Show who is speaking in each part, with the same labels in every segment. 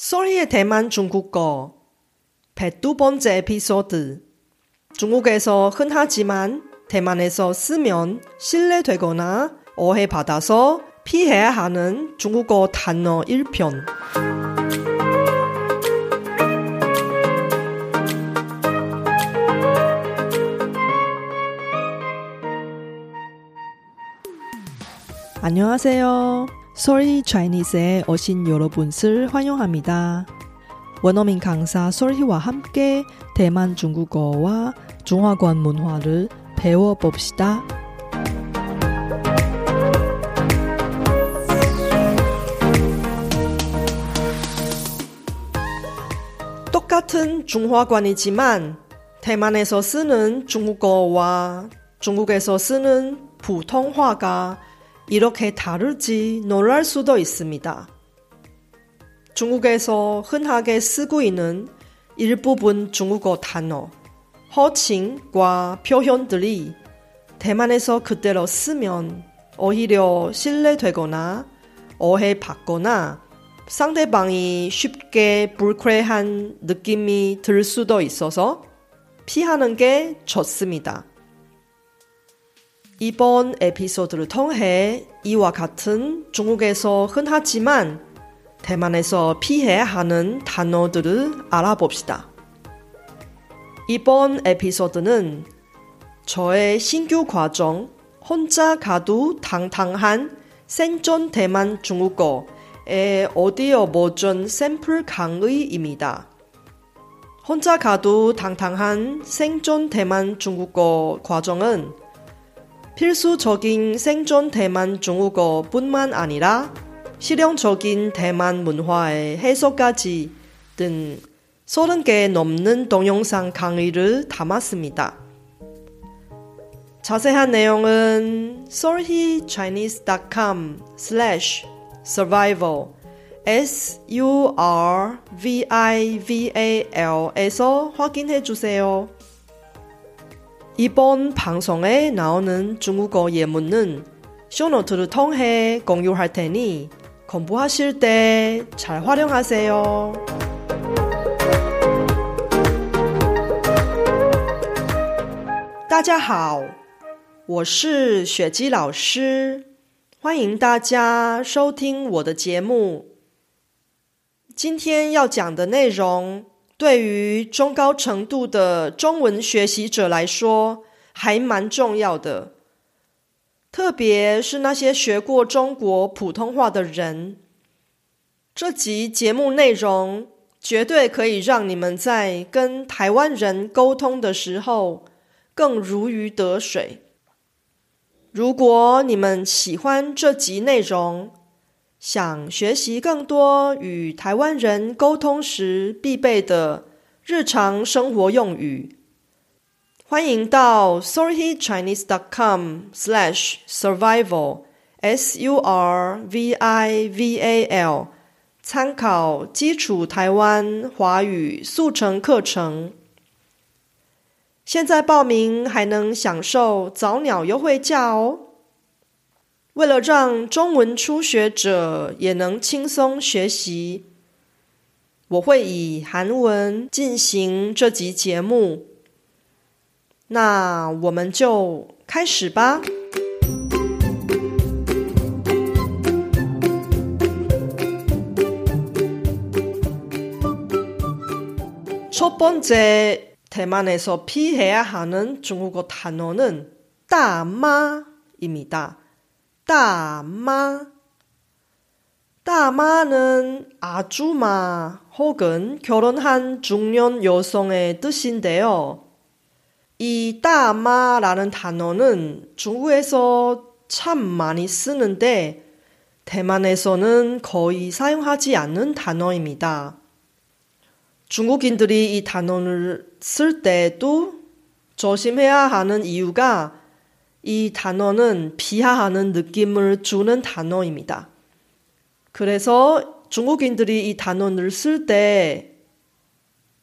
Speaker 1: 소리의 대만 중국어 102번째 에피소드. 중국에서 흔하지만 대만에서 쓰면 신뢰되거나 오해받아서 피해야 하는 중국어 단어 1편. 안녕하세요. 솔희 차이니스에 오신 여러분을 환영합니다. 원어민 강사 솔희와 함께 대만 중국어와 중화권 문화를 배워봅시다. 똑같은 중화관이지만 대만에서 쓰는 중국어와 중국에서 쓰는 보통화가 이렇게 다를지 놀랄 수도 있습니다. 중국에서 흔하게 쓰고 있는 일부분 중국어 단어, 허칭과 표현들이 대만에서 그대로 쓰면 오히려 신뢰되거나 오해받거나 상대방이 쉽게 불쾌한 느낌이 들 수도 있어서 피하는 게 좋습니다. 이번 에피소드를 통해 이와 같은 중국에서 흔하지만 대만에서 피해야 하는 단어들을 알아봅시다. 이번 에피소드는 저의 신규 과정 혼자 가도 당당한 생존 대만 중국어의 오디오 버전 샘플 강의입니다. 혼자 가도 당당한 생존 대만 중국어 과정은 필수적인 생존 대만 중국어뿐만 아니라 실용적인 대만 문화의 해석까지 등 30개 넘는 동영상 강의를 담았습니다. 자세한 내용은 solhichinese.com slash survival s-u-r-v-i-v-a-l에서 확인해 주세요. 이번 방송에 나오는 중국어 예문은 쇼노트를 통해 공유할 테니 공부하실 때 잘 활용하세요. 大家好，我是雪姬老师，欢迎大家收听我的节目。今天要讲的内容 对于中高程度的中文学习者来说，还蛮重要的。特别是那些学过中国普通话的人，这集节目内容绝对可以让你们在跟台湾人沟通的时候更如鱼得水。如果你们喜欢这集内容，想学习更多与台湾人沟通时必备的日常生活用语，欢迎到 sorrychinese.com/survival s u r v i v a l 参考基础台湾华语速成课程。现在报名还能享受早鸟优惠价哦！为了让中文初学者也能轻松学习，我会以韩文进行这集节目。那我们就开始吧。첫번째대만에서피해야하는중국어단어는大妈입니다 따마 따마는 아줌마 혹은 결혼한 중년 여성의 뜻인데요. 이 따마라는 단어는 중국에서 참 많이 쓰는데 대만에서는 거의 사용하지 않는 단어입니다. 중국인들이 이 단어를 쓸 때도 조심해야 하는 이유가 이 단어는 비하하는 느낌을 주는 단어입니다. 그래서 중국인들이 이 단어를 쓸 때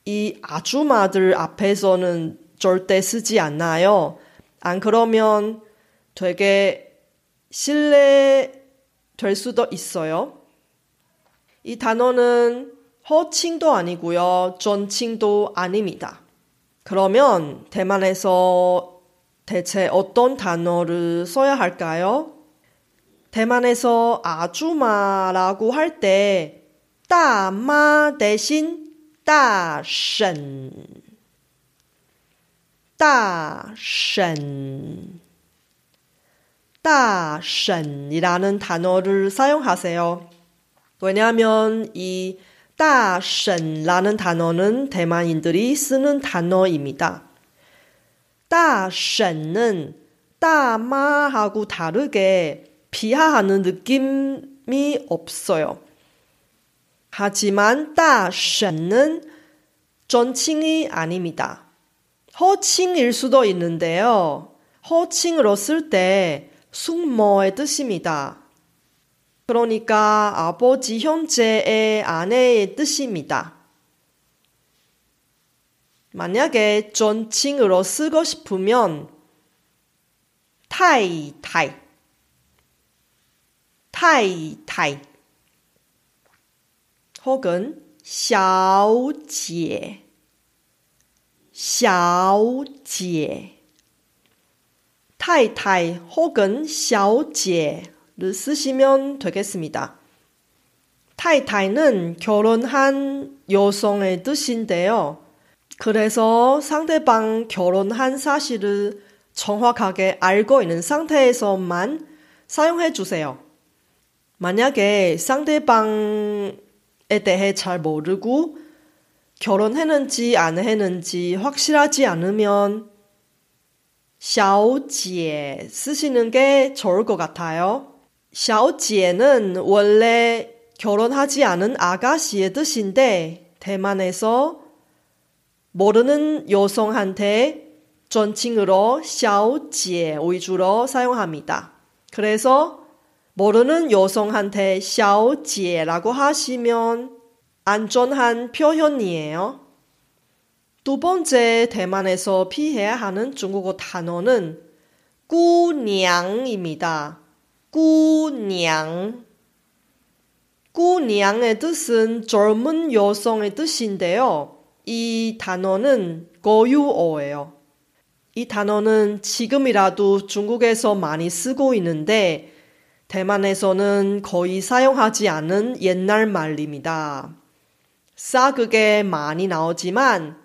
Speaker 1: 이 아주마들 앞에서는 절대 쓰지 않나요? 안 그러면 되게 신뢰될 수도 있어요. 이 단어는 허칭도 아니고요. 존칭도 아닙니다. 그러면 대만에서 대체 어떤 단어를 써야 할까요? 대만에서 아주마라고 할 때 따마 대신 따신 따신 따신이라는 단어를 사용하세요. 왜냐하면 이 따신라는 단어는 대만인들이 쓰는 단어입니다. 따신은 따마하고 다르게 비하하는 느낌이 없어요. 하지만 따신은 존칭이 아닙니다. 허칭일 수도 있는데요. 허칭으로 쓸 때 숙모의 뜻입니다. 그러니까 아버지 형제의 아내의 뜻입니다. 만약에 존칭으로 쓰고 싶으면 타이 타이 타이 타이 혹은 小姐小姐 타이타이 혹은 小姐를 쓰시면 되겠습니다. 타이타이는 결혼한 여성의 뜻인데요. 그래서 상대방 결혼한 사실을 정확하게 알고 있는 상태에서만 사용해 주세요. 만약에 상대방에 대해 잘 모르고 결혼했는지 안 했는지 확실하지 않으면 小姐 쓰시는 게 좋을 것 같아요. 小姐는 원래 결혼하지 않은 아가씨의 뜻인데 대만에서 모르는 여성한테 존칭으로 小姐 위주로 사용합니다. 그래서 모르는 여성한테 小姐라고 하시면 안전한 표현이에요. 두 번째 대만에서 피해야 하는 중국어 단어는 꾸냥입니다. 꾸냥. 꾸냥의 뜻은 젊은 여성의 뜻인데요. 이 단어는 고유어예요. 이 단어는 지금이라도 중국에서 많이 쓰고 있는데 대만에서는 거의 사용하지 않은 옛날 말입니다. 싸그게 많이 나오지만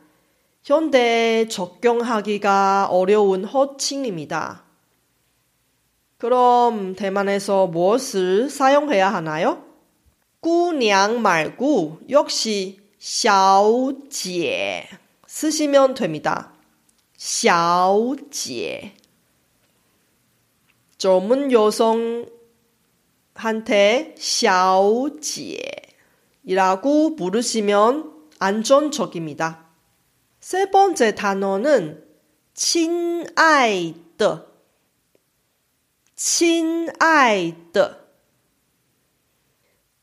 Speaker 1: 현대에 적용하기가 어려운 호칭입니다. 그럼 대만에서 무엇을 사용해야 하나요? 꾸냥 말고 역시 小姐 쓰시면 됩니다. 小姐 젊은 여성한테 小姐이라고 부르시면 안전적입니다. 세 번째 단어는 亲爱的, 亲爱的.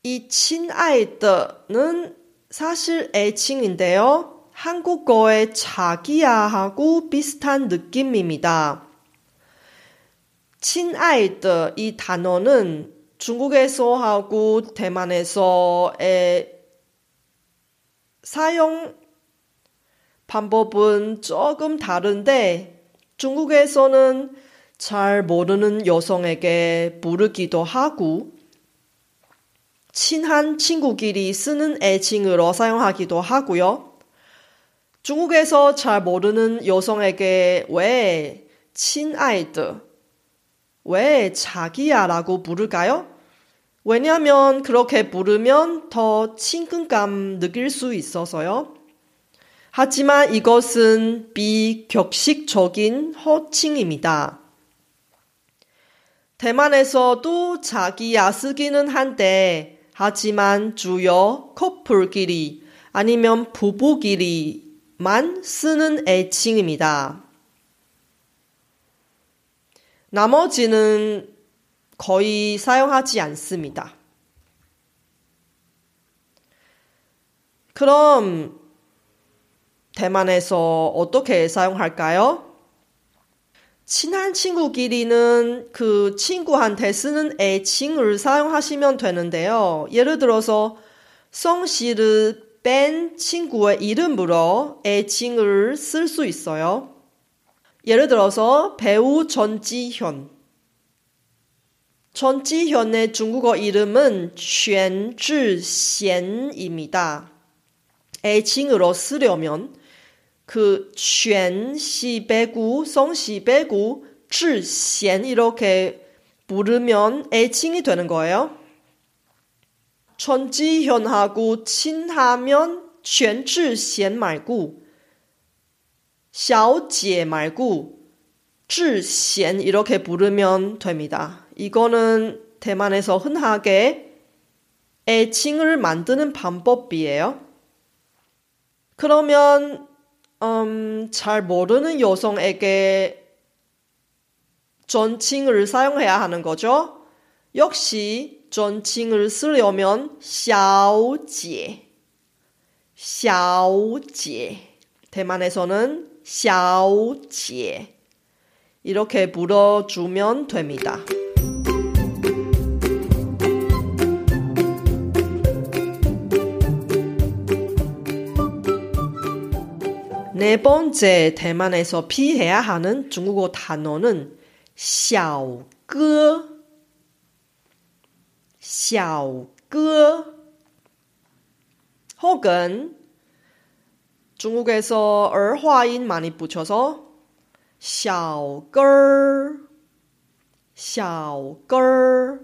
Speaker 1: 이 亲爱的는 사실 애칭인데요. 한국어의 자기야하고 비슷한 느낌입니다. 친아이드 이 단어는 중국에서 하고 대만에서의 사용 방법은 조금 다른데 중국에서는 잘 모르는 여성에게 부르기도 하고 친한 친구끼리 쓰는 애칭으로 사용하기도 하고요. 중국에서 잘 모르는 여성에게 왜 친아이드, 왜 자기야 라고 부를까요? 왜냐하면 그렇게 부르면 더 친근감 느낄 수 있어서요. 하지만 이것은 비격식적인 호칭입니다. 대만에서도 자기야 쓰기는 한데, 하지만 주요 커플끼리 아니면 부부끼리만 쓰는 애칭입니다. 나머지는 거의 사용하지 않습니다. 그럼 대만에서 어떻게 사용할까요? 친한 친구끼리는 그 친구한테 쓰는 애칭을 사용하시면 되는데요. 예를 들어서 성 씨를 뺀 친구의 이름으로 애칭을 쓸 수 있어요. 예를 들어서 배우 전지현. 전지현의 중국어 이름은 쉔지娴입니다. 애칭으로 쓰려면 그 全시배구, 성시배구, 智贤 이렇게 부르면 애칭이 되는 거예요. 전지현하고 친하면 全智贤 말고 小姐 말고 智贤 이렇게 부르면 됩니다. 이거는 대만에서 흔하게 애칭을 만드는 방법이에요. 그러면 음, 잘 모르는 여성에게 존칭을 사용해야 하는 거죠. 역시 존칭을 쓰려면 小姐,小姐. 대만에서는 小姐 이렇게 불러주면 됩니다. 네 번째 대만에서 피해야 하는 중국어 단어는 小哥 小哥 혹은 중국에서 얼화인 많이 붙여서 小哥小哥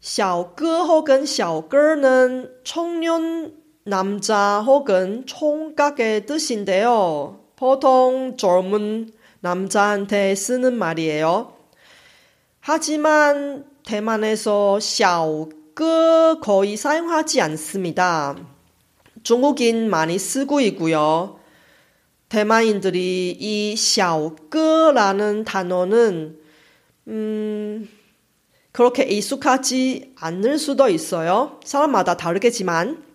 Speaker 1: 小哥 혹은 小哥는 청년 남자 혹은 총각의 뜻인데요. 보통 젊은 남자한테 쓰는 말이에요. 하지만 대만에서 샤오끄 거의 사용하지 않습니다. 중국인 많이 쓰고 있고요. 대만인들이 이 샤오끄라는 단어는 음, 그렇게 익숙하지 않을 수도 있어요. 사람마다 다르겠지만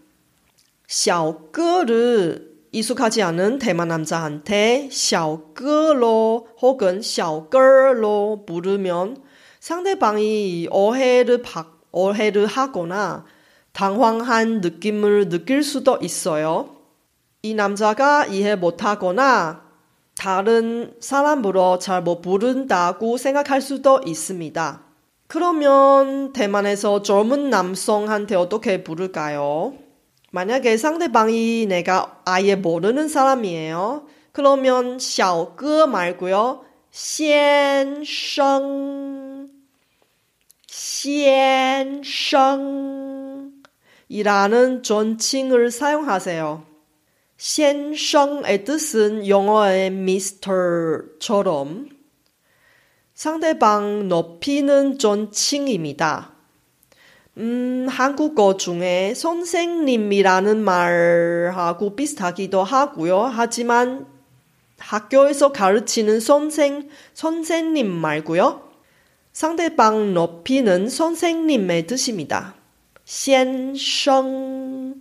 Speaker 1: 샤오끄를 익숙하지 않은 대만 남자한테 샤오끄로 혹은 샤오끄로 부르면 상대방이 어해를 박, 어해를 하거나 당황한 느낌을 느낄 수도 있어요. 이 남자가 이해 못하거나 다른 사람으로 잘 못 부른다고 생각할 수도 있습니다. 그러면 대만에서 젊은 남성한테 어떻게 부를까요? 만약에 상대방이 내가 아예 모르는 사람이에요. 그러면 小哥 말고요. 先生 先生이라는 존칭을 사용하세요. 先生의 뜻은 영어의 미스터처럼 상대방 높이는 존칭입니다. 음, 한국어 중에 선생님이라는 말하고 비슷하기도 하고요. 하지만 학교에서 가르치는 선생, 선생님 말고요. 상대방 높이는 선생님의 뜻입니다. 시엔성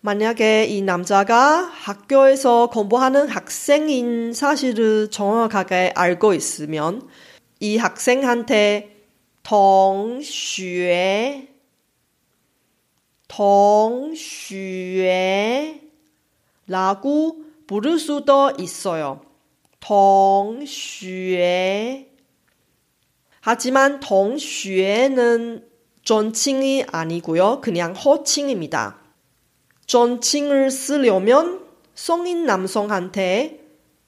Speaker 1: 만약에 이 남자가 학교에서 공부하는 학생인 사실을 정확하게 알고 있으면 이 학생한테 동슈에 동슈에라고 부를 수도 있어요. 동슈에 하지만 동슈에는 존칭이 아니고요. 그냥 호칭입니다. 존칭을 쓰려면 성인 남성한테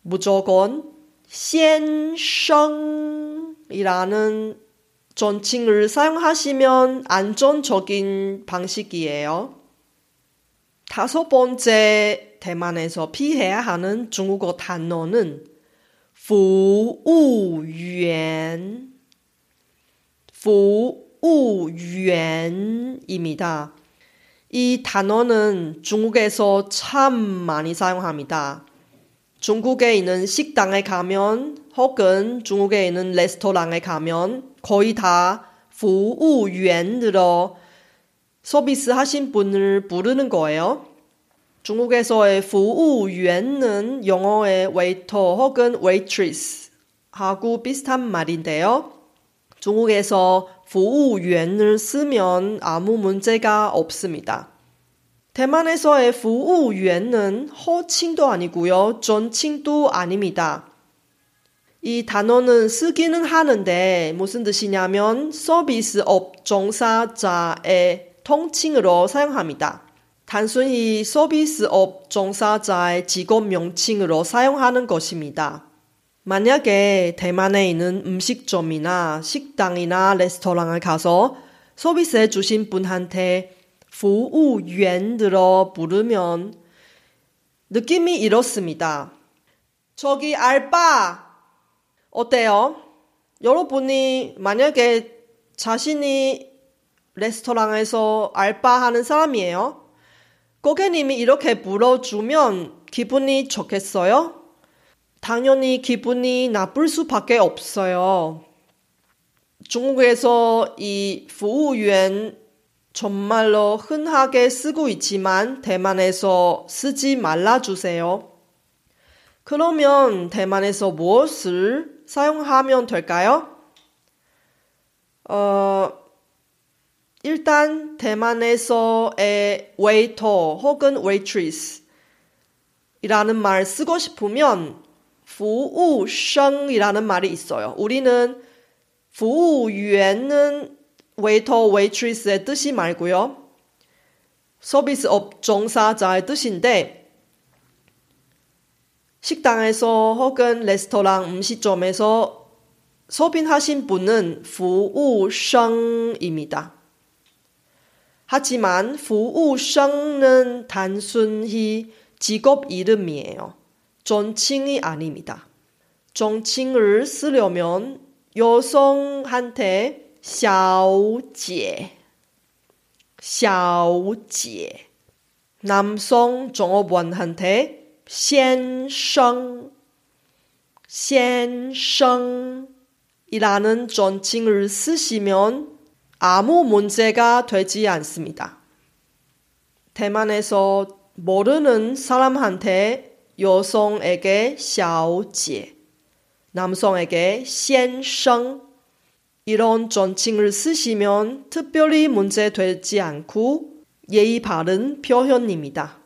Speaker 1: 무조건 先生이라는 존칭을 사용하시면 안전적인 방식이에요. 다섯 번째 대만에서 피해야 하는 중국어 단어는 服务员 服务员입니다. 이 단어는 중국에서 참 많이 사용합니다. 중국에 있는 식당에 가면 혹은 중국에 있는 레스토랑에 가면 거의 다 服务员으로 서비스 하신 분을 부르는 거예요. 중국에서의 服务员은 영어의 waiter 혹은 waitress 하고 비슷한 말인데요. 중국에서 服务员을 쓰면 아무 문제가 없습니다. 대만에서의 服务员는 호칭도 아니고요. 존칭도 아닙니다. 이 단어는 쓰기는 하는데 무슨 뜻이냐면 서비스업 종사자의 통칭으로 사용합니다. 단순히 서비스업 종사자의 직업 명칭으로 사용하는 것입니다. 만약에 대만에 있는 음식점이나 식당이나 레스토랑을 가서 서비스해 주신 분한테 服务员들어 부르면 느낌이 이렇습니다. 저기 알바 어때요? 여러분이 만약에 자신이 레스토랑에서 알바하는 사람이에요. 고객님이 이렇게 불러주면 기분이 좋겠어요? 당연히 기분이 나쁠 수밖에 없어요. 중국에서 이 服务员 정말로 흔하게 쓰고 있지만 대만에서 쓰지 말아주세요. 그러면 대만에서 무엇을 사용하면 될까요? 어, 일단 대만에서의 웨이터 혹은 웨이트리스 이라는 말 쓰고 싶으면 服务生이라는 말이 있어요. 우리는 服务员은 웨이터, 웨이트리스의 뜻이 말고요. 서비스업 종사자의 뜻인데 식당에서 혹은 레스토랑 음식점에서 소빈하신 분은 服务生입니다. 하지만 服务生는 단순히 직업 이름이에요. 존칭이 아닙니다. 존칭을 쓰려면 여성한테 小姐,小姐. 남성 종업원한테 시엔성, 시엔성이라는 존칭을 쓰시면 아무 문제가 되지 않습니다. 대만에서 모르는 사람한테 여성에게 샤오지, 남성에게 시엔성 이런 존칭을 쓰시면 특별히 문제되지 않고 예의 바른 표현입니다.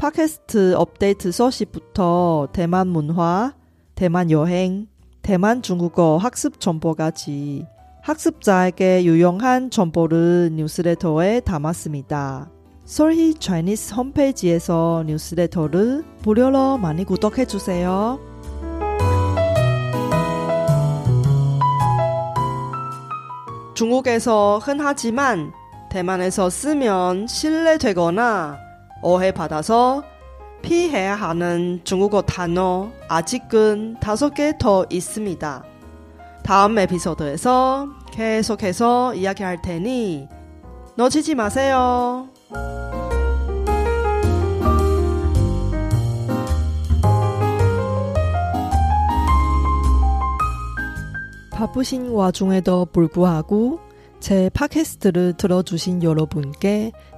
Speaker 2: 팟캐스트 업데이트 소식부터 대만 문화, 대만 여행, 대만 중국어 학습 정보까지 학습자에게 유용한 정보를 뉴스레터에 담았습니다. 솔희 차이니스 홈페이지에서 뉴스레터를 무료로 많이 구독해 주세요.
Speaker 1: 중국에서 흔하지만 대만에서 쓰면 신뢰되거나 오해받아서 피해야 하는 중국어 단어 아직은 다섯 개 더 있습니다. 다음 에피소드에서 계속해서 이야기할 테니 놓치지 마세요.
Speaker 2: 바쁘신 와중에도 불구하고 제 팟캐스트를 들어주신 여러분께